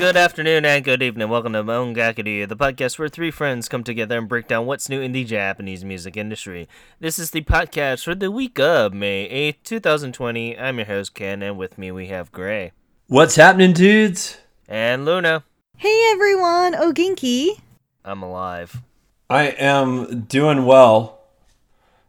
Hello, good afternoon, and good evening. Welcome to Mongakity, the podcast where three friends come together and break down what's new in the Japanese music industry. This is the podcast for the week of May 8th, 2020. I'm your host, Ken, and with me we have Gray. What's happening, dudes? And Luna. Hey everyone, Oginki. I'm alive. I am doing well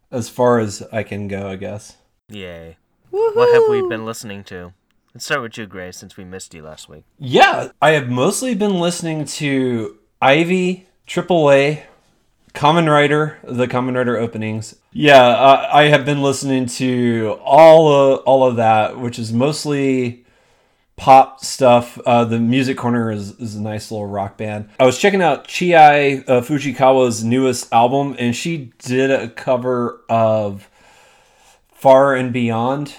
as far as I can go, I guess. Yay. Woohoo! What have we been listening to? Let's start with you, Gray, since we missed you last week. Yeah, I have mostly been listening to Ivy, AAA, Kamen Rider, the Kamen Rider openings. Yeah, uh, I have been listening to all of, all of that, which is mostly pop stuff. Uh, the Music Corner is, is a nice little rock band. I was checking out Chie uh, Fujikawa's newest album, and she did a cover of Far and Beyond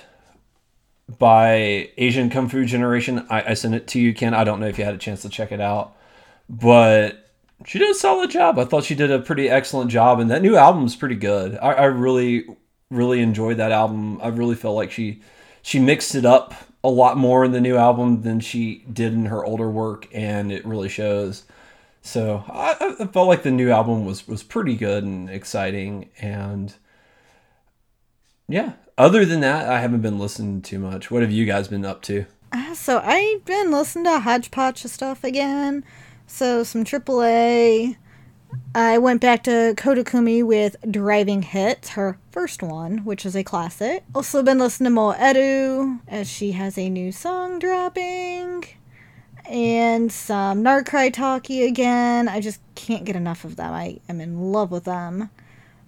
by Asian Kung Fu Generation. I, I sent it to you, Ken. I don't know if you had a chance to check it out, but she did a solid job. I thought she did a pretty excellent job, and that new album is pretty good. I, I really, really enjoyed that album. I really felt like she she mixed it up a lot more in the new album than she did in her older work, and it really shows. So I, I felt like the new album was was pretty good and exciting, and yeah. Other than that, I haven't been listening too much. What have you guys been up to? Uh, so I've been listening to a hodgepodge of stuff again. So some AAA. I went back to Koda Kumi with Driving Hits, her first one, which is a classic. Also been listening to Mo Edu, as she has a new song dropping. And some Necry Talkie again. I just can't get enough of them. I am in love with them.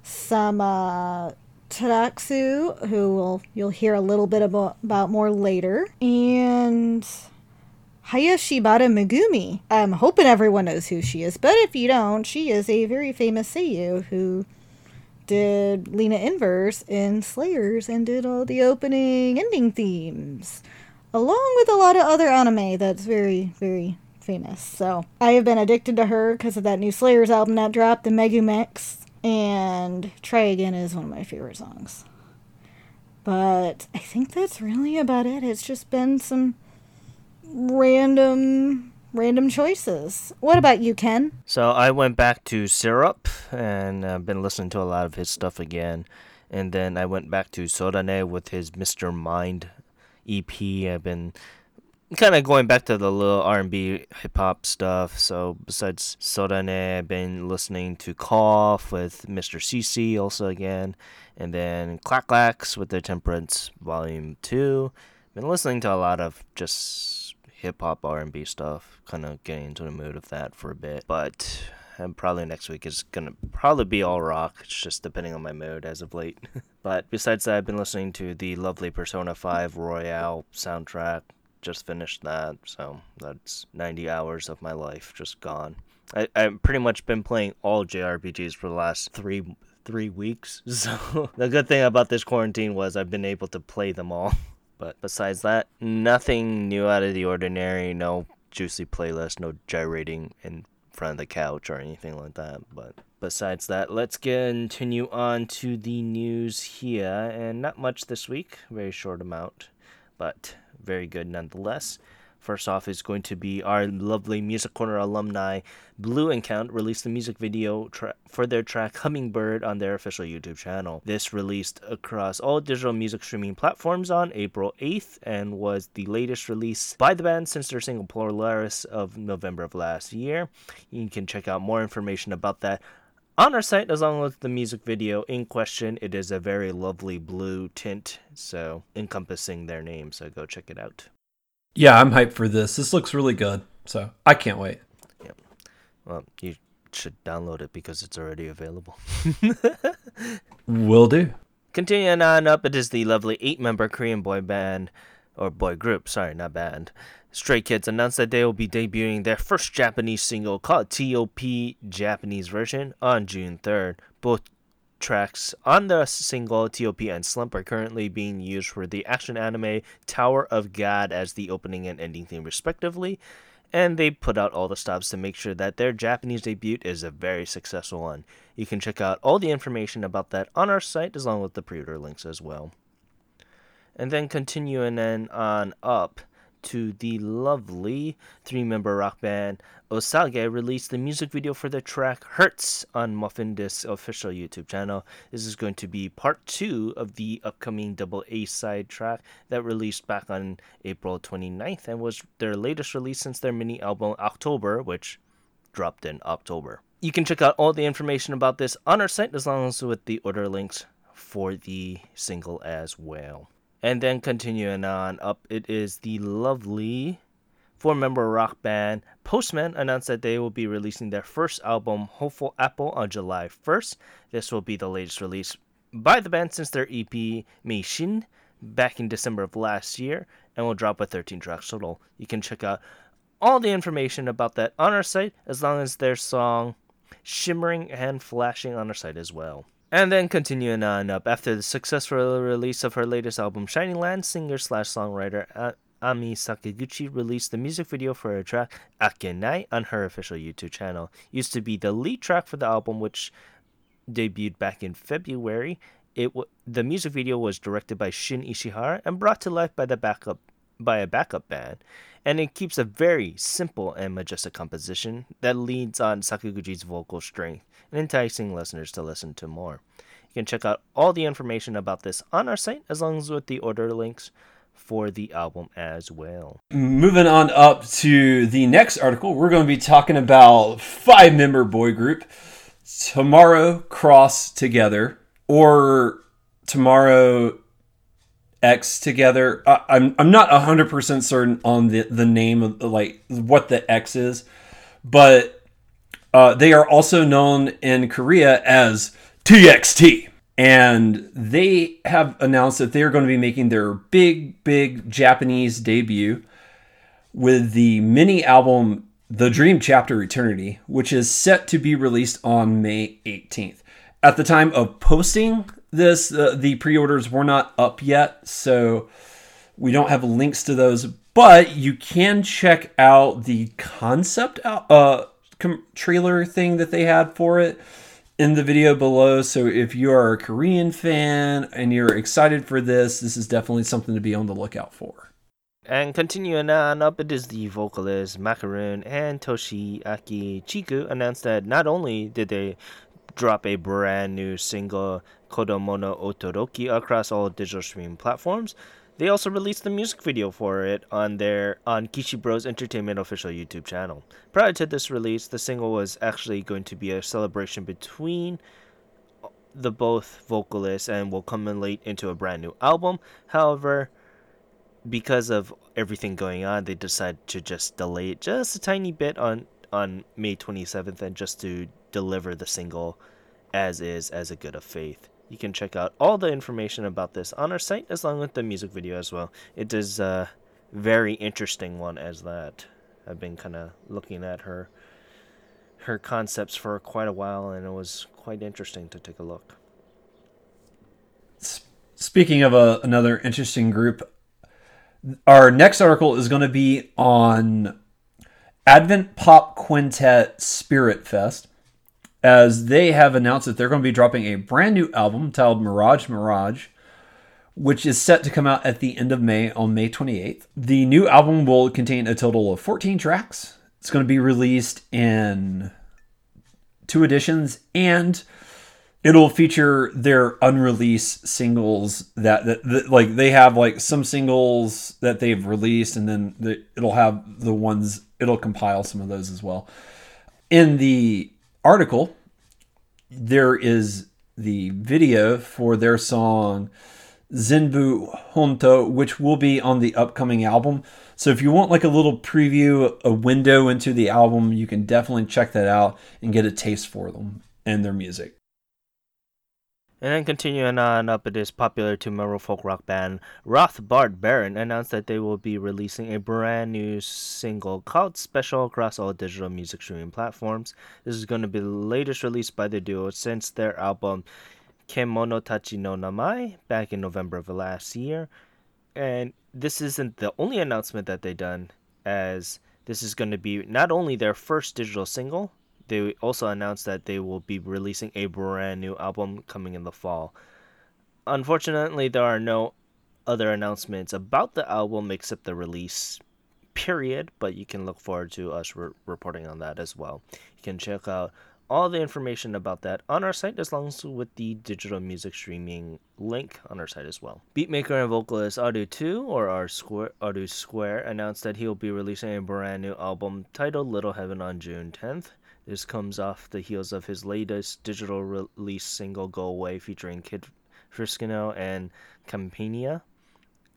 Some uh Taraxu, who will you'll hear a little bit about, about more later, and Hayashibara Megumi. I'm hoping everyone knows who she is, but if you don't, she is a very famous seiyuu who did Lina Inverse in Slayers and did all the opening ending themes, along with a lot of other anime that's very, very famous. So I have been addicted to her because of that new Slayers album that dropped, the Megumex and Try Again is one of my favorite songs. But I think that's really about it. It's just been some random random choices. What about you, Ken? So I went back to Syrup and I've been listening to a lot of his stuff again. And then I went back to Sodane with his Mr. Mind EP. I've been kind of going back to the little R&B hip hop stuff. So besides Sodane, I've been listening to Cough with Mr. CC also again, and then Clack Clacks with their Temperance Volume Two. Been listening to a lot of just hip hop R&B stuff. Kind of getting into the mood of that for a bit, but. And probably next week is gonna probably be all rock. It's just depending on my mood as of late. but besides that, I've been listening to the lovely Persona 5 Royal soundtrack just finished that, so that's 90 hours of my life just gone. I've pretty much been playing all JRPGs for the last three three weeks. So the good thing about this quarantine was I've been able to play them all. But besides that, nothing new out of the ordinary. No juicy playlist. No gyrating in front of the couch or anything like that. But besides that, let's continue on to the news here. And not much this week. Very short amount. But very good nonetheless. First off is going to be our lovely Music Corner alumni, Blue Encount, released a music video tra- for their track Hummingbird on their official YouTube channel. This released across all digital music streaming platforms on April 8th and was the latest release by the band since their single Polaris of November of last year. You can check out more information about that on our site as long as the music video in question it is a very lovely blue tint so encompassing their name so go check it out Yeah, I'm hyped for this. This looks really good. So I can't wait. Yep. Well you should download it because it's already available Will do. continuing on up it is the lovely eight member korean boy band or boy group sorry not band Stray Kids announced that they will be debuting their first Japanese single called TOP Japanese version on June 3rd. Both tracks on the single TOP and Slump are currently being used for the action anime Tower of God as the opening and ending theme, respectively. And they put out all the stops to make sure that their Japanese debut is a very successful one. You can check out all the information about that on our site, along with the pre order links as well. And then continuing then on up to the lovely three member rock band Osage released the music video for the track Hurts on Muffin Disc's official YouTube channel. This is going to be part two of the upcoming double A side track that released back on April 29th and was their latest release since their mini album October, which dropped in October. You can check out all the information about this on our site as long as with the order links for the single as well. And then continuing on up, it is the lovely four member rock band Postman announced that they will be releasing their first album, Hopeful Apple, on July 1st. This will be the latest release by the band since their EP Meishin back in December of last year and will drop a 13 track total. You can check out all the information about that on our site as long as their song Shimmering and Flashing on our site as well. And then continuing on up, after the successful release of her latest album, Shining Land, singer slash songwriter uh, Ami Sakaguchi released the music video for her track Akenai on her official YouTube channel. Used to be the lead track for the album, which debuted back in February. It w- the music video was directed by Shin Ishihara and brought to life by the backup by a backup band, and it keeps a very simple and majestic composition that leads on Sakaguchi's vocal strength and enticing listeners to listen to more. You can check out all the information about this on our site as long as with the order links for the album as well. Moving on up to the next article, we're going to be talking about five member boy group Tomorrow Cross Together or Tomorrow X together. I, I'm I'm not hundred percent certain on the the name of like what the X is, but uh, they are also known in Korea as TXT, and they have announced that they are going to be making their big big Japanese debut with the mini album The Dream Chapter Eternity, which is set to be released on May 18th. At the time of posting this, uh, the pre orders were not up yet, so we don't have links to those, but you can check out the concept uh, com- trailer thing that they had for it in the video below. So if you are a Korean fan and you're excited for this, this is definitely something to be on the lookout for. And continuing on uh, up, it is the vocalist Macaroon and Toshiaki Chiku announced that not only did they drop a brand new single Kodomo no Otoroki across all digital streaming platforms. They also released the music video for it on their on Kishi Bros Entertainment official YouTube channel. Prior to this release, the single was actually going to be a celebration between uh, the both vocalists and will culminate into a brand new album. However, because of everything going on, they decided to just delay it just a tiny bit on on May 27th and just to deliver the single as is as a good of faith. You can check out all the information about this on our site, as long with the music video as well. It is a very interesting one as that. I've been kind of looking at her her concepts for quite a while, and it was quite interesting to take a look. Speaking of a, another interesting group, our next article is going to be on Advent Pop Quintet Spirit Fest as they have announced that they're going to be dropping a brand new album titled Mirage Mirage, which is set to come out at the end of May on May 28th. The new album will contain a total of 14 tracks. It's going to be released in two editions and it'll feature their unreleased singles that, that, that, like they have like some singles that they've released and then the, it'll have the ones it'll compile some of those as well in the article, there is the video for their song Zenbu Honto, which will be on the upcoming album. So if you want like a little preview, a window into the album, you can definitely check that out and get a taste for them and their music. And then continuing on up, it is popular tomorrow folk rock band Roth Bart Baron announced that they will be releasing a brand new single called Special across all digital music streaming platforms. This is going to be the latest release by the duo since their album Kemono Tachi no Namae back in November of last year. And this isn't the only announcement that they've done, as this is going to be not only their first digital single, they also announced that they will be releasing a brand new album coming in the fall. Unfortunately, there are no other announcements about the album except the release period, but you can look forward to us re- reporting on that as well. You can check out all the information about that on our site as long as with the digital music streaming link on our site as well. Beatmaker and vocalist Adu 2 or our Square Adu Square announced that he'll be releasing a brand new album titled Little Heaven on June 10th. This comes off the heels of his latest digital release single Go Away featuring Kid Fresino and Campanella.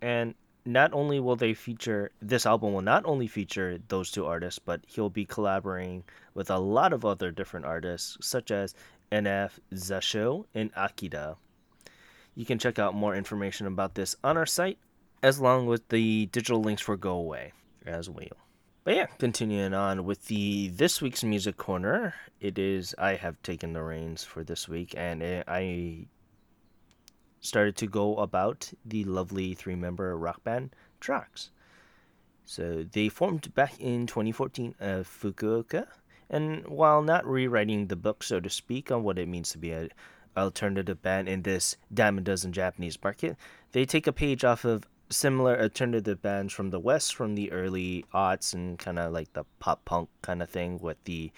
And not only will they feature this album will not only feature those two artists, but he'll be collaborating with a lot of other different artists such as NF Zessho and Akida. You can check out more information about this on our site, as long with the digital links for Go Away as well. But yeah, continuing on with the this week's music corner, it is I have taken the reins for this week, and it, I started to go about the lovely three member rock band Tracks. So they formed back in 2014 of uh, Fukuoka, and while not rewriting the book, so to speak, on what it means to be an alternative band in this a dozen Japanese market, they take a page off of similar uh, alternative bands from the West from the early aughts and kind of like the pop punk kind of thing with the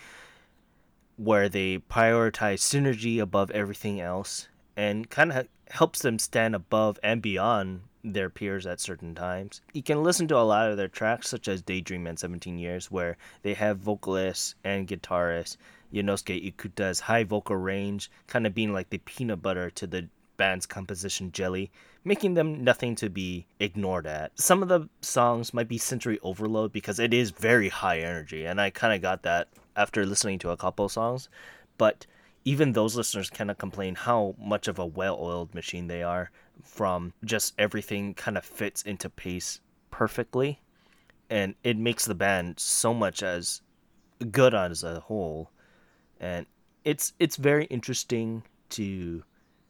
where they prioritize synergy above everything else and kind of helps them stand above and beyond their peers at certain times. You can listen to a lot of their tracks, such as Daydream and 17 Years, where they have vocalists and guitarists. Yonosuke Ikuta's high vocal range, kind of being like the peanut butter to the band's composition jelly, making them nothing to be ignored at. Some of the songs might be sensory overload because it is very high energy, and I kind of got that after listening to a couple songs, but even those listeners cannot complain how much of a well-oiled machine they are from just everything kind of fits into pace perfectly and it makes the band so much as good as a whole and it's it's very interesting to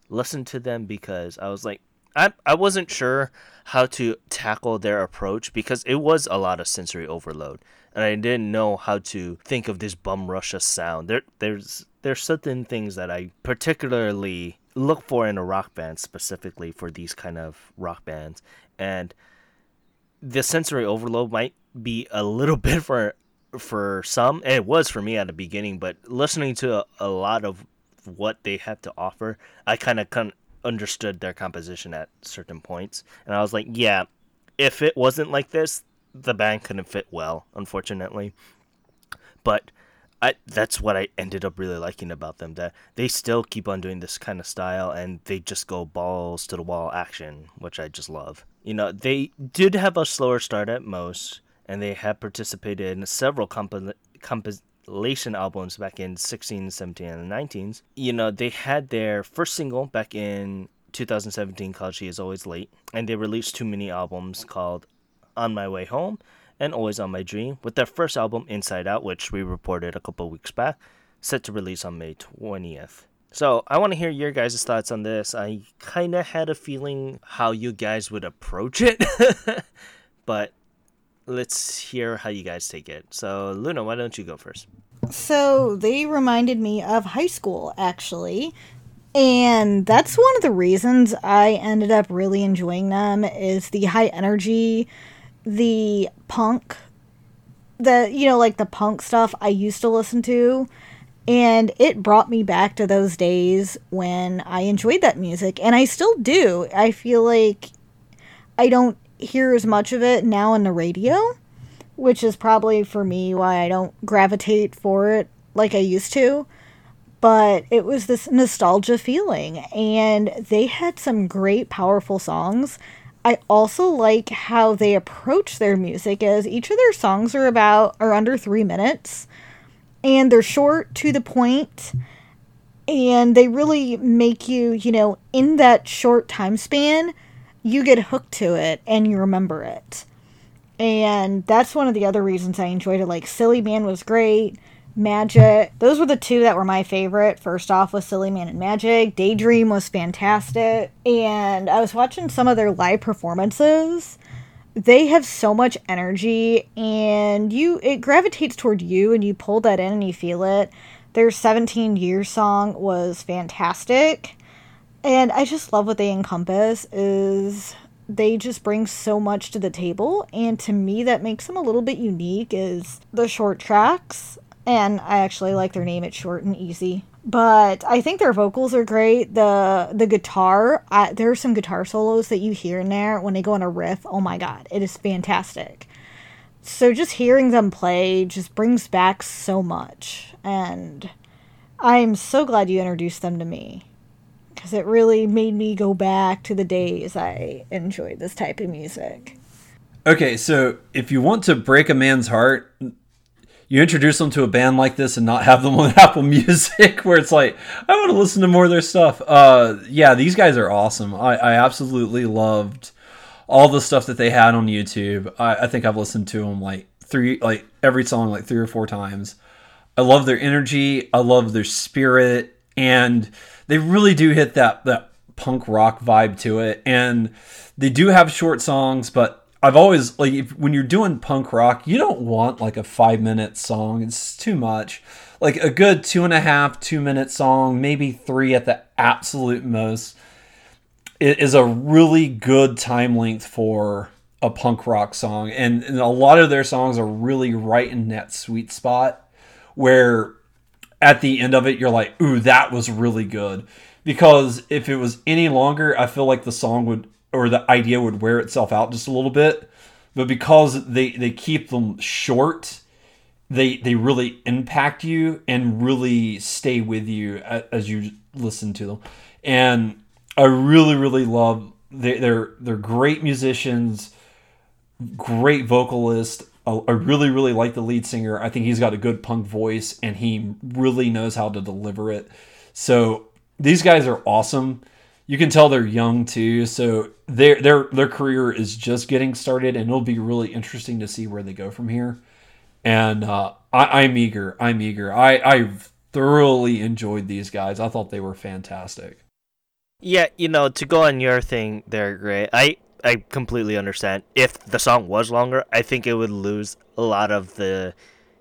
listen to them because I was like I I wasn't sure how to tackle their approach because it was a lot of sensory overload and I didn't know how to think of this bum russia sound. There there's there's certain things that I particularly look for in a rock band specifically for these kind of rock bands and the sensory overload might be a little bit for for some and it was for me at the beginning but listening to a, a lot of what they have to offer i kind of kind understood their composition at certain points and i was like yeah if it wasn't like this the band couldn't fit well unfortunately but I that's what I ended up really liking about them that they still keep on doing this kind of style and they just go balls to the wall action, which I just love. You know, they did have a slower start at most and they have participated in several comp- compilation albums back in 16, 17 and the 19s. You know, they had their first single back in 2017 called She Is Always Late and they released two mini albums called On My Way Home and Always on My Dream, with their first album, Inside Out, which we reported a couple weeks back, set to release on May 20th. So, I want to hear your guys' thoughts on this. I kind of had a feeling how you guys would approach it, but let's hear how you guys take it. So, Luna, why don't you go first? So, they reminded me of high school, actually. And that's one of the reasons I ended up really enjoying them is the high energy, the punk the you know like the punk stuff I used to listen to and it brought me back to those days when I enjoyed that music and I still do. I feel like I don't hear as much of it now on the radio, which is probably for me why I don't gravitate for it like I used to. But it was this nostalgia feeling and they had some great powerful songs I also like how they approach their music as each of their songs are about are under 3 minutes and they're short to the point and they really make you, you know, in that short time span, you get hooked to it and you remember it. And that's one of the other reasons I enjoyed it. Like Silly Man was great. Magic. Those were the two that were my favorite. First off was Silly Man and Magic. Daydream was fantastic. And I was watching some of their live performances. They have so much energy and you it gravitates toward you and you pull that in and you feel it. Their 17 year song was fantastic. And I just love what they encompass is they just bring so much to the table. And to me that makes them a little bit unique is the short tracks. And I actually like their name. It's short and easy. But I think their vocals are great. The the guitar I, there are some guitar solos that you hear in there when they go on a riff. Oh my god it is fantastic. So just hearing them play just brings back so much. And I'm so glad you introduced them to me because it really made me go back to the days I enjoyed this type of music. Okay, so if you want to break a man's heart, you introduce them to a band like this and not have them on Apple Music, where it's like, I want to listen to more of their stuff. Uh, yeah, these guys are awesome. I, I absolutely loved all the stuff that they had on YouTube. I, I think I've listened to them like three, like every song, like three or four times. I love their energy. I love their spirit, and they really do hit that that punk rock vibe to it. And they do have short songs, but I've always like if, when you're doing punk rock, you don't want like a five minute song. It's too much. Like a good two and a half, two minute song, maybe three at the absolute most. It is a really good time length for a punk rock song, and, and a lot of their songs are really right in that sweet spot where at the end of it you're like, ooh, that was really good. Because if it was any longer, I feel like the song would or the idea would wear itself out just a little bit. But because they they keep them short, they they really impact you and really stay with you as you listen to them. And I really really love they, they're they're great musicians, great vocalist, I really, really like the lead singer. I think he's got a good punk voice and he really knows how to deliver it. So these guys are awesome. You can tell they're young too, so their their their career is just getting started, and it'll be really interesting to see where they go from here. And uh, I, I'm eager. I'm eager. I I thoroughly enjoyed these guys. I thought they were fantastic. Yeah, you know, to go on your thing, they're great. I I completely understand. If the song was longer, I think it would lose a lot of the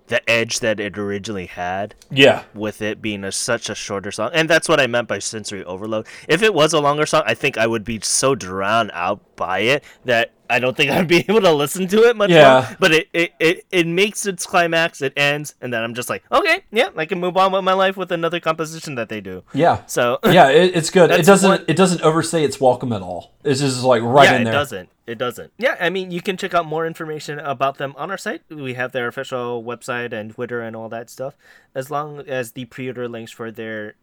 the edge that it originally had. Yeah. With it being a, such a shorter song. And that's what I meant by sensory overload. If it was a longer song, I think I would be so drowned out by it that I don't think I'd be able to listen to it much yeah. more. But it, it, it, it makes its climax, it ends, and then I'm just like, okay, yeah, I can move on with my life with another composition that they do. Yeah. So Yeah, it, it's good. It doesn't what, it doesn't overstay its welcome at all. It's just like right yeah, in there. It doesn't. It doesn't. Yeah, I mean you can check out more information about them on our site. We have their official website and Twitter and all that stuff. As long as the pre order links for their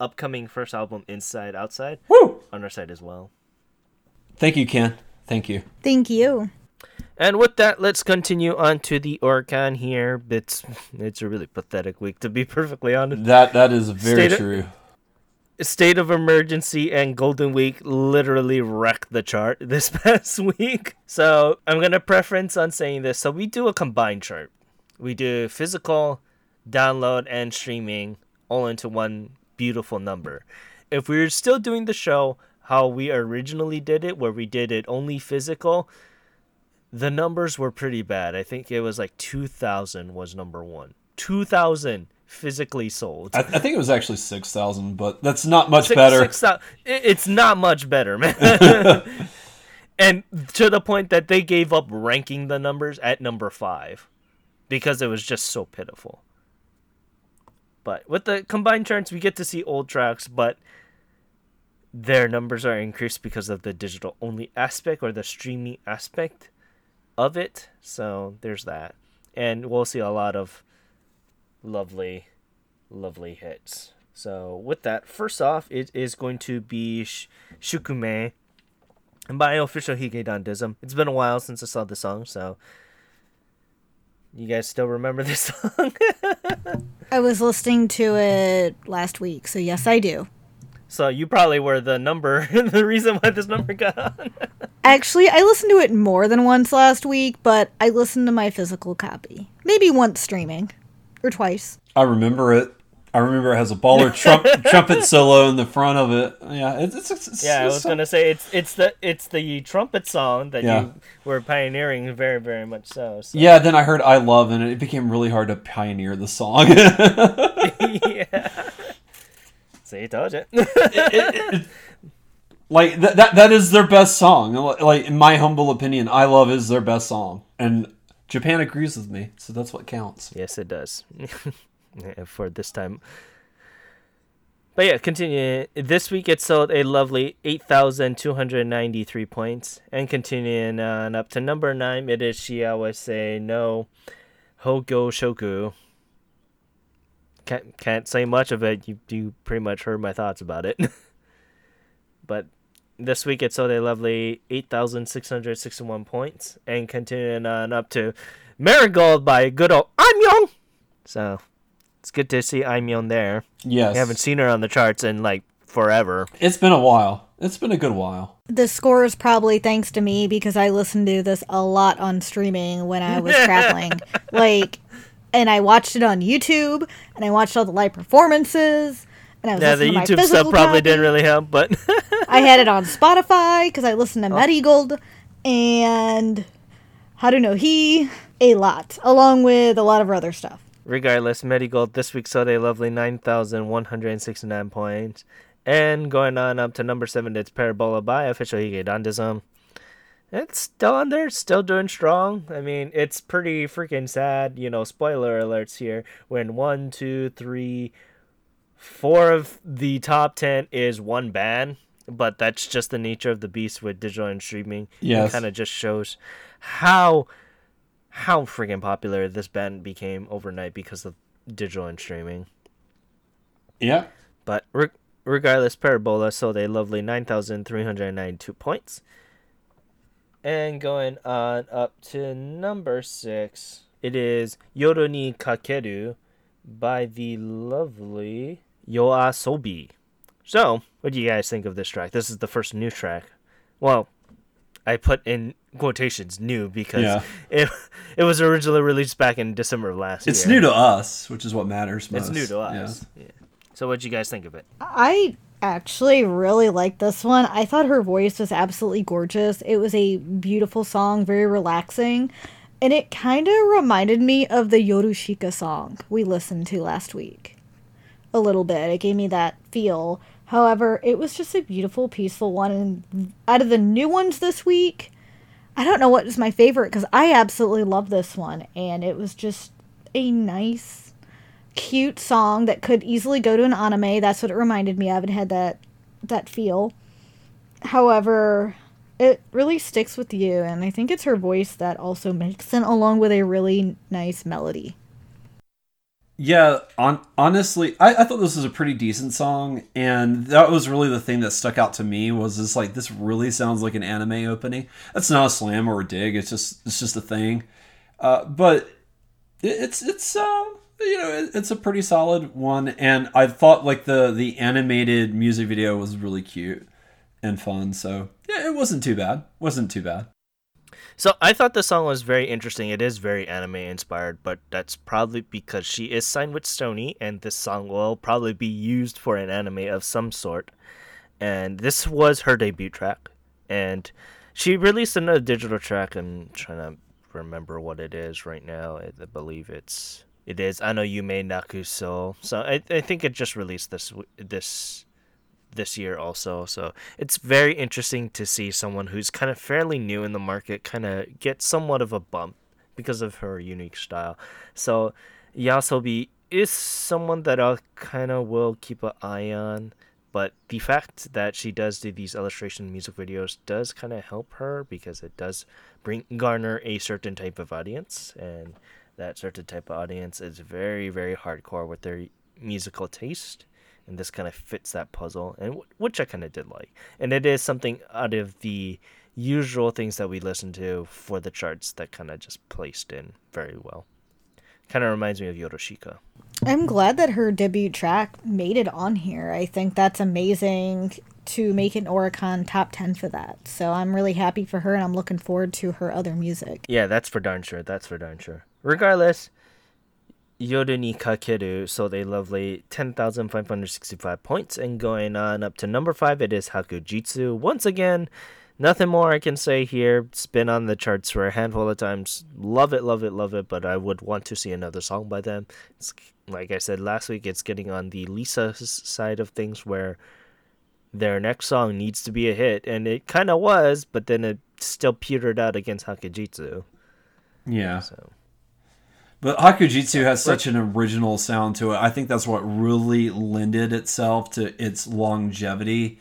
upcoming first album, Inside Outside, Woo! on our site as well. Thank you, Ken. Thank you. Thank you. And with that, let's continue on to the Oricon here. It's it's a really pathetic week to be perfectly honest. That that is very State true. Of, State of Emergency and Golden Week literally wrecked the chart this past week. So I'm gonna preference on saying this. So we do a combined chart. We do physical, download, and streaming all into one beautiful number. If we're still doing the show, how we originally did it, where we did it only physical, the numbers were pretty bad. I think it was like 2,000 was number one. 2,000 physically sold. I, I, think it was actually 6,000, but that's not much six, better. 6, it's not much better, man. and to the point that they gave up ranking the numbers at number five because it was just so pitiful. But with the combined charts, we get to see old tracks, but their numbers are increased because of the digital only aspect or the streaming aspect of it. So there's that. And we'll see a lot of lovely, lovely hits. So with that, first off, it is going to be Sh- Shukumei by official Hige Dandism. It's been a while since I saw the song, so you guys still remember this song? I was listening to it last week, so yes, I do. So you probably were the number, the reason why this number got on. Actually, I listened to it more than once last week, but I listened to my physical copy. Maybe once streaming, or twice. I remember it. I remember it has a baller trump, trumpet solo in the front of it. Yeah, it's, it's, it's yeah. It's, I was gonna say it's it's the it's the trumpet song that yeah. you were pioneering very very much so, so. Yeah. Then I heard "I Love" and it became really hard to pioneer the song. yeah. See, told you. it, it, Like th- that that is their best song. Like in my humble opinion, I love is their best song. And Japan agrees with me, so that's what counts. Yes, it does. For this time. But yeah, continue. This week it sold a lovely 8,293 points. And continuing on up to number 9, it is Shiawase no Hogo Shoku. Can't, can't say much of it. You, you pretty much heard my thoughts about it. but this week it sold a lovely 8,661 points. And continuing on up to Marigold by good old Aimyon. So it's good to see Aimyon there. Yes. We haven't seen her on the charts in like forever. It's been a while. It's been a good while. The score is probably thanks to me because I listened to this a lot on streaming when I was traveling. Like, and I watched it on YouTube, and I watched all the live performances. And I was Yeah, the YouTube stuff probably copy. didn't really help, but I had it on Spotify because I listened Oh. to Marigold and How to Know He a lot, along with a lot of other stuff. regardless, Marigold this week sold a lovely 9,169 points. And going on up to number 7, it's Parabola by Official Hige Dandism. It's still on there, still doing strong. I mean, it's pretty freaking sad. You know, spoiler alerts here. When one, two, three, four of the top 10 is one band, but that's just the nature of the beast with digital and streaming. Yes. It kind of just shows how how freaking popular this band became overnight because of digital and streaming. Yeah. But re- regardless, Parabola sold a lovely 9,392 points. And going on up to number six, it is Yoru ni Kakeru by the lovely Yoasobi. So, what do you guys think of this track? This is the first new track. Well, I put in quotations new because Yeah. it it was originally released back in December of last It's year. It's new to us, which is what matters most. It's new to Yeah. us. Yeah. So, what do you guys think of it? I actually really like this one. I thought her voice was absolutely gorgeous. It was a beautiful song, very relaxing. And it kind of reminded me of the Yorushika song we listened to last week. A little bit. It gave me that feel. However, it was just a beautiful, peaceful one. And out of the new ones this week, I don't know what is my favorite because I absolutely love this one. And it was just a nice, cute song that could easily go to an anime. That's what it reminded me of. It had that that feel. However, it really sticks with you, and I think it's her voice that also makes it, along with a really nice melody. Yeah, on honestly, I, I thought this was a pretty decent song, and that was really the thing that stuck out to me was this like this really sounds like an anime opening. That's not a slam or a dig. It's just it's just a thing. Uh, but it, it's it's uh you know it, it's a pretty solid one, and I thought like the the animated music video was really cute and fun. So yeah, it wasn't too bad. wasn't too bad. So I thought the song was very interesting. It is very anime inspired, but that's probably because she is signed with Sony, and this song will probably be used for an anime of some sort. And this was her debut track, and she released another digital track. I'm trying to remember what it is right now. I I believe it's it is Ano Yume Nakuso. So I I think it just released this this this year also. So it's very interesting to see someone who's kind of fairly new in the market kind of get somewhat of a bump because of her unique style. So Yoasobi is someone that I kind of will keep an eye on. But the fact that she does do these illustration music videos does kind of help her because it does bring garner a certain type of audience, and that certain type of audience is very very hardcore with their musical taste and this kind of fits that puzzle and w- which i kind of did like and it is something out of the usual things that we listen to for the charts that kind of just placed in very well kind of reminds me of Yorushika I'm glad that her debut track made it on here. I think that's amazing to make an Oricon top 10 for that. So I'm really happy for her and I'm looking forward to her other music. yeah that's for darn sure that's for darn sure regardless Yoru ni Kakeru sold a lovely 10,565 points, and going on up to number 5, it is Hakujitsu. Once again, nothing more I can say here. It's been on the charts for a handful of times. Love it, love it, love it, but I would want to see another song by them. It's, like I said last week, it's getting on the Lisa side of things where their next song needs to be a hit, and it kind of was, but then it still petered out against Hakujitsu. Yeah. So But Hakujitsu has such an original sound to it. I think that's what really lended itself to its longevity.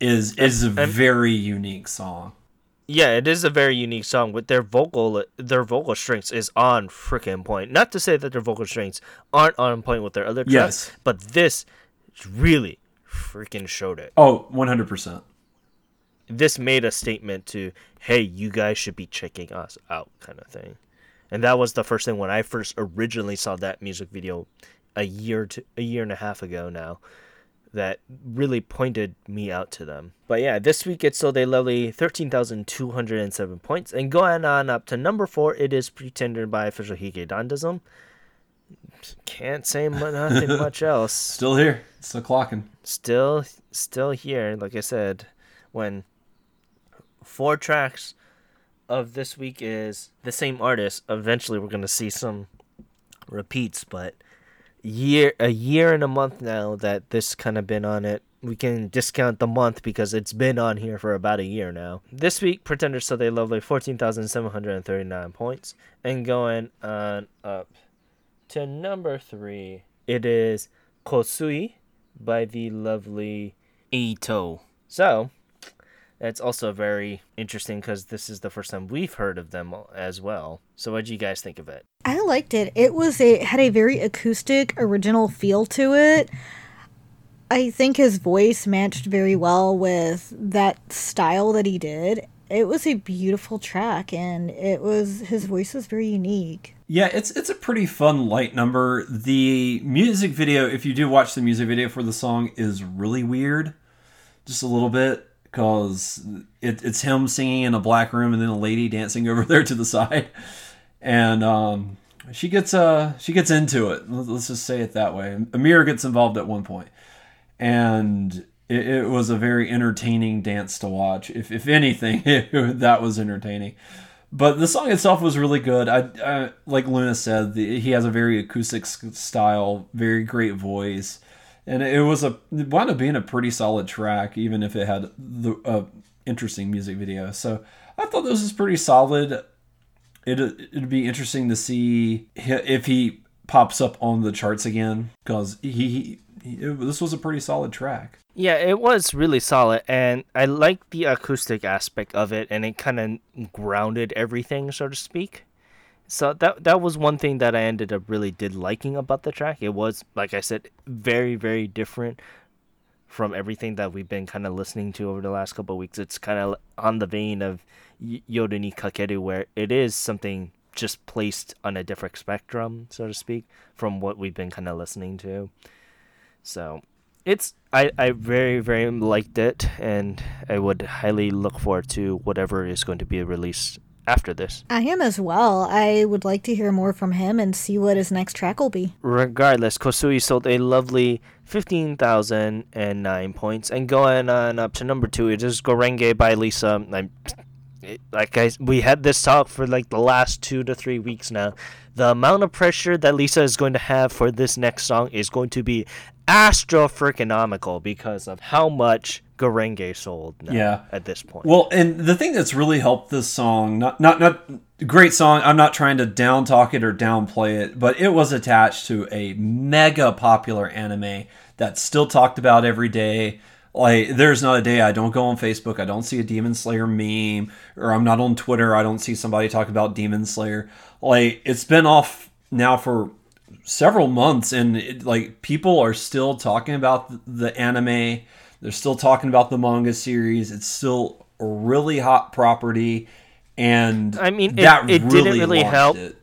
Is is a very unique song. yeah, it is a very unique song, but their vocal their vocal strengths is on freaking point. Not to say that their vocal strengths aren't on point with their other tracks, Yes. but this really freaking showed it. Oh, 100%. this made a statement to hey you guys should be checking us out kind of thing and that was the first thing when i first originally saw that music video a year to a year and a half ago now that really pointed me out to them but yeah this week it's so they lovely 13207 points and going on up to number four it is pretender by official hige dandism can't say nothing much else Still here. Still clocking. still still here like i said when four tracks of this week is the same artist. Eventually we're to see some repeats but year a year and a month now that this kind of been on it we can discount the month because it's been on here for about a year now. This week pretenders so they lovely 14739 points and going on up to number three. It is kosui by the lovely Eito. So, that's also very interesting because this is the first time we've heard of them as well. So, what do you guys think of it? I liked it. It was a had a very acoustic, original feel to it. I think his voice matched very well with that style that he did. It was a beautiful track, and it was his voice was very unique. Yeah, it's it's a pretty fun light number. The music video, if you do watch the music video for the song, is really weird, just a little bit, because it, it's him singing in a black room and then a lady dancing over there to the side, and um, she gets uh she gets into it. Let's just say it that way. Amir gets involved at one point, and it, it was a very entertaining dance to watch. If if anything, that was entertaining. But the song itself was really good. I, I like Luna said, the, he has a very acoustic style, very great voice, and it was a it wound up being a pretty solid track, even if it had the uh, interesting music video. So I thought this was pretty solid. It it'd be interesting to see if he pops up on the charts again because he, he, he it, this was a pretty solid track. Yeah, it was really solid, and I like the acoustic aspect of it, and it kind of grounded everything, so to speak. So that that was one thing that I ended up really did liking about the track. It was, like I said, very very different from everything that we've been kind of listening to over the last couple of weeks. It's kind of on the vein of Y- Yoda Kakeru, where it is something just placed on a different spectrum, so to speak, from what we've been kind of listening to. So it's I, I very very liked it and I would highly look forward to whatever is going to be released after this. I am as well. I would like to hear more from him and see what his next track will be. Regardless, Kosui sold a lovely 15,009 points and going on up to number 2 it is Gurenge by Lisa. I'm like I we had this talk for like the last 2 to 3 weeks now. The amount of pressure that Lisa is going to have for this next song is going to be astro freakonomical because of how much Gurenge sold now Yeah. at this point. Well, and the thing that's really helped this song, not not not great song. I'm not trying to down talk it or downplay it, but it was attached to a mega popular anime that's still talked about every day. Like, there's not a day I don't go on Facebook, I don't see a Demon Slayer meme, or I'm not on Twitter, I don't see somebody talk about Demon Slayer. Like, it's been off now for several months and it, like people are still talking about th- the anime they're still talking about the manga series it's still a really hot property and I mean, it- that it didn't really, really help. it.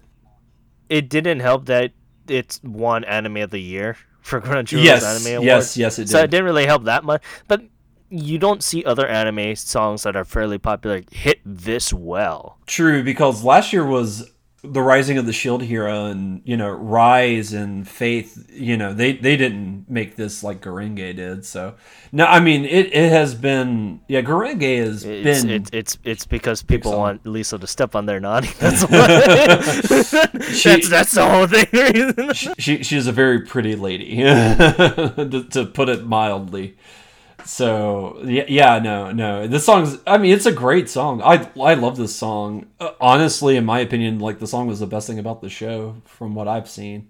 it didn't help that it's one anime of the year for Crunchyroll's Yes, anime awards. yes, yes, it So it didn't really help that much. But you don't see other anime songs that are fairly popular hit this well. true because last year was the rising of the shield hero and you know rise and faith you know they they didn't make this like Gurenge did so no i mean it, it has been yeah Gurenge has It's been it's, it's it's because people want Lisa to step on their naughty. That's what. that's that's the whole thing. she she's a very pretty lady to, to put it mildly So yeah, yeah, no, no. This song's. I mean, it's a great song. I I love this song. Uh, honestly, in my opinion, like the song was the best thing about the show from what I've seen.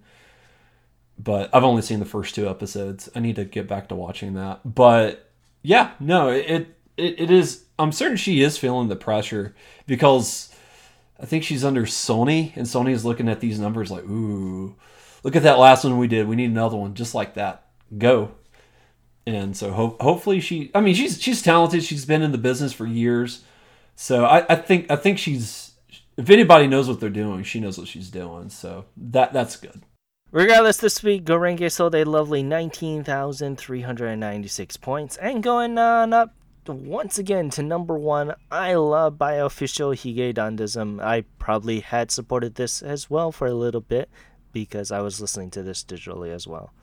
But I've only seen the first two episodes. I need to get back to watching that. But yeah, no, it it, it is. I'm certain she is feeling the pressure because I think she's under Sony, and Sony is looking at these numbers like, ooh, look at that last one we did. We need another one just like that. Go and so ho- hopefully she i mean she's she's talented she's been in the business for years so I, I think i think she's if anybody knows what they're doing she knows what she's doing so that that's good Regardless, this week Gurenge sold a lovely 19,396 points and going on up once again to number one. I love by official Hige Dandism. I probably had supported this as well for a little bit because I was listening to this digitally as well.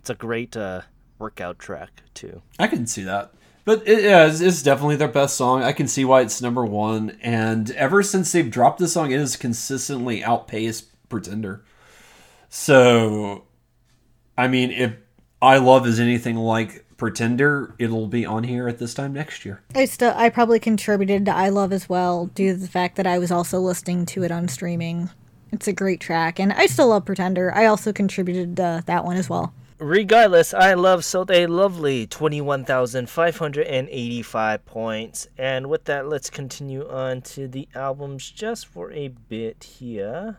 It's a great uh, workout track too. I can see that. But it, yeah, it's, it's, definitely their best song. I can see why it's number one. And ever since they've dropped this song, it has consistently outpaced Pretender. So, I mean, if I Love is anything like Pretender, it'll be on here at this time next year. I still, I probably contributed to I Love as well due to the fact that I was also listening to it on streaming. It's a great track, and I still love Pretender. I also contributed to that one as well regardless, I love sold a lovely 21,585 points. And with that, let's continue on to the albums just for a bit here.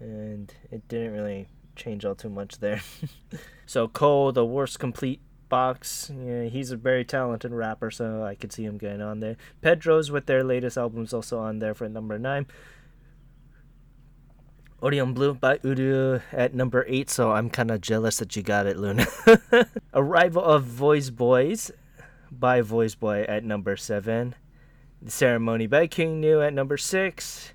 And it didn't really change all too much there. so, Cole, the worst complete box, yeah, he's a very talented rapper, so I could see him getting on there. Pedro's with their latest albums also on there for number 9. Orion Blue by Uru at number 8, so I'm kind of jealous that you got it, Luna. Arrival of Voice Boys by Voice Boy at number 7. The Ceremony by King Gnu at number 6.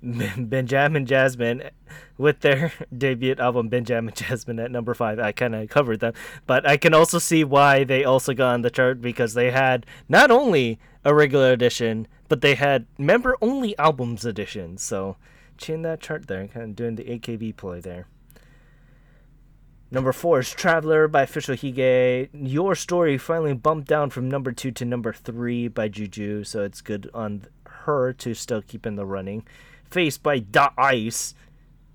Benjamin Jasmine with their debut album Benjamin Jasmine at number 5. I kind of covered them, but I can also see why they also got on the chart because they had not only a regular edition, but they had member only albums edition. So chin that chart there, kind of doing the AKB play there. Number four is Traveler by Official Hige. Your Story finally bumped down from number two to number three by Juju, so it's good on her to still keep in the running. Face by Da Ice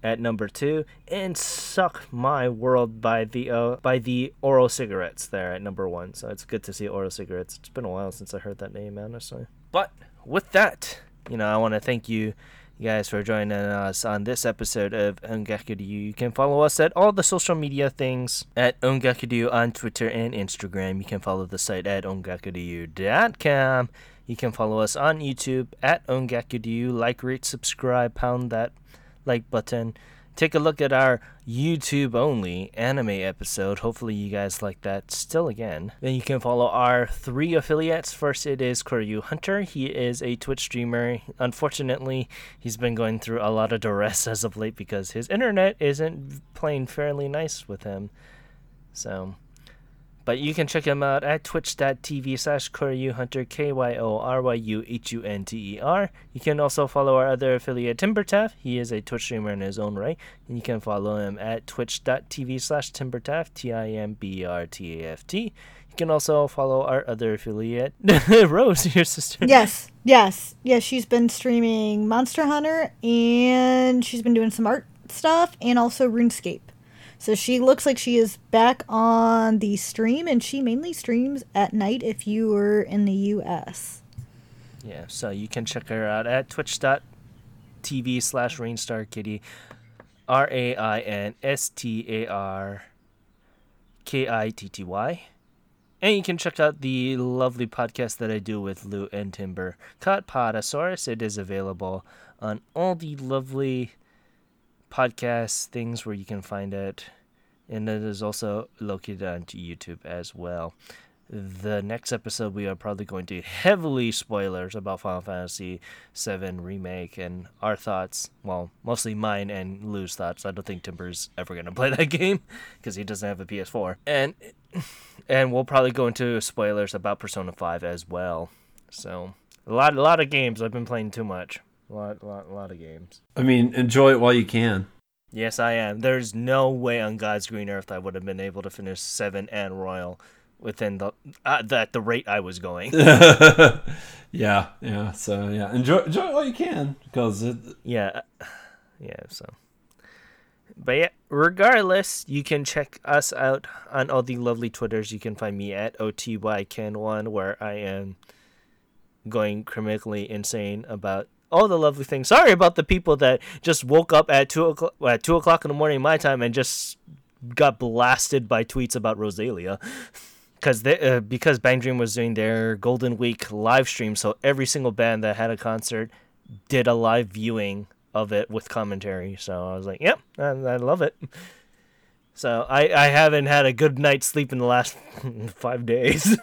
at number two, and Suck My World by the uh, by the Oral Cigarettes there at number one. So it's good to see Oral Cigarettes. It's been a while since I heard that name, honestly. But with that, you know, I want to thank you guys for joining us on this episode of Ongakuryu. You can follow us at all the social media things at Ongakuryu on Twitter and Instagram. You can follow the site at ongakuryu.com. You can follow us on YouTube at Ongakuryu. Like, rate, subscribe, pound that like button take a look at our YouTube only anime episode. Hopefully, you guys like that still again. Then you can follow our three affiliates. First, it is Kyoryu Hunter. He is a Twitch streamer. Unfortunately, he's been going through a lot of duress as of late because his internet isn't playing fairly nice with him. So but you can check him out at twitch.tv slash Hunter, K Y O R Y U H U N T E R. You can also follow our other affiliate, Timbertaft. He is a Twitch streamer in his own right. And you can follow him at twitch.tv slash Timbertaft, T I M B R T A F T. You can also follow our other affiliate, Rose, your sister. Yes, yes, yes. She's been streaming Monster Hunter and she's been doing some art stuff and also RuneScape. So she looks like she is back on the stream, and she mainly streams at night if you are in the US. Yeah, so you can check her out at twitch.tv slash rainstarkitty. R A I N S T A R K I T T Y. And you can check out the lovely podcast that I do with Lou and Timber, Caught. It is available on all the lovely podcast things where you can find it and it is also located on YouTube as well. The next episode, we are probably going to heavily spoilers about Final Fantasy VII Remake and our thoughts. Well, mostly mine and Lou's thoughts. I don't think Timber's ever going to play that game because he doesn't have a PS4. And and we'll probably go into spoilers about Persona 5 as well. So, a lot, a lot of games. I've been playing too much. A lot, lot, a lot of games. I mean, enjoy it while you can. Yes, I am. There's no way on God's green earth I would have been able to finish seven and Royal within the uh, the, the rate I was going. yeah, yeah. So yeah, enjoy enjoy all you can because it. yeah, uh, yeah. So, but yeah, regardless, you can check us out on all the lovely Twitters. You can find me at otyken1, where I am going criminally insane about all the lovely things. Sorry about the people that just woke up at two o'clock at two o'clock in the morning my time and just got blasted by tweets about Roselia. Because uh, because Bang Dream was doing their Golden Week live stream, so every single band that had a concert did a live viewing of it with commentary. So I was like, "Yep, I, I love it." So I, I haven't had a good night's sleep in the last five days.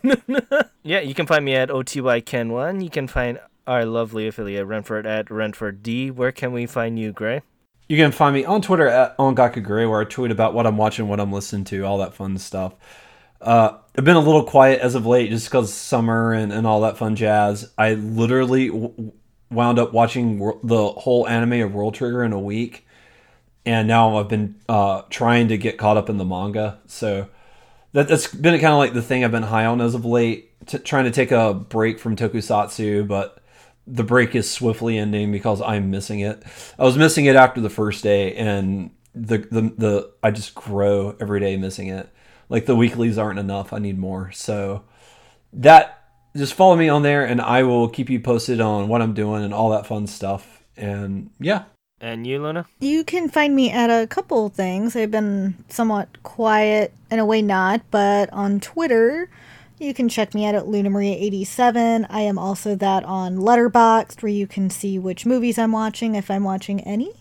yeah, you can find me at OTYKen1. You can find our lovely affiliate Renford at Renford D. Where can we find you, Gray? You can find me on Twitter at OnGakuGray, where I tweet about what I'm watching, what I'm listening to, all that fun stuff. Uh, I've been a little quiet as of late just because summer and, and all that fun jazz. I literally w- wound up watching wor- the whole anime of World Trigger in a week and now I've been uh, trying to get caught up in the manga. So that, that's been kind of like the thing I've been high on as of late, t- trying to take a break from Tokusatsu, but the break is swiftly ending because I'm missing it. I was missing it after the first day, and the the, the I just grow every day missing it. Like the weeklies aren't enough. I need more. So that just follow me on there, and I will keep you posted on what I'm doing and all that fun stuff. And yeah, And you, Luna? You can find me at a couple things. I've been somewhat quiet, in a way not, but on Twitter, you can check me out at LunaMaria87. I am also that on Letterboxd, where you can see which movies I'm watching, if I'm watching any.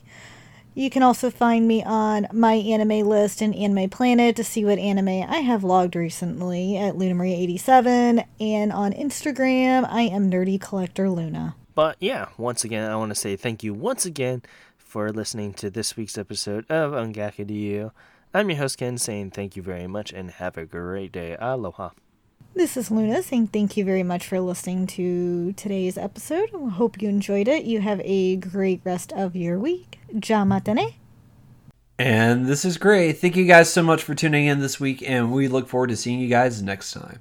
You can also find me on my anime list and Anime Planet to see what anime I have logged recently at LunaMaria87. And on Instagram, I am Nerdy Collector Luna. But yeah, once again, I want to say thank you once again for listening to this week's episode of Ungaku to You. I'm your host Ken, saying thank you very much and have a great day. Aloha. This is Luna saying thank you very much for listening to today's episode. Hope you enjoyed it. You have a Gray rest of your week. Jamatane. And this is great. Thank you guys so much for tuning in this week, and we look forward to seeing you guys next time.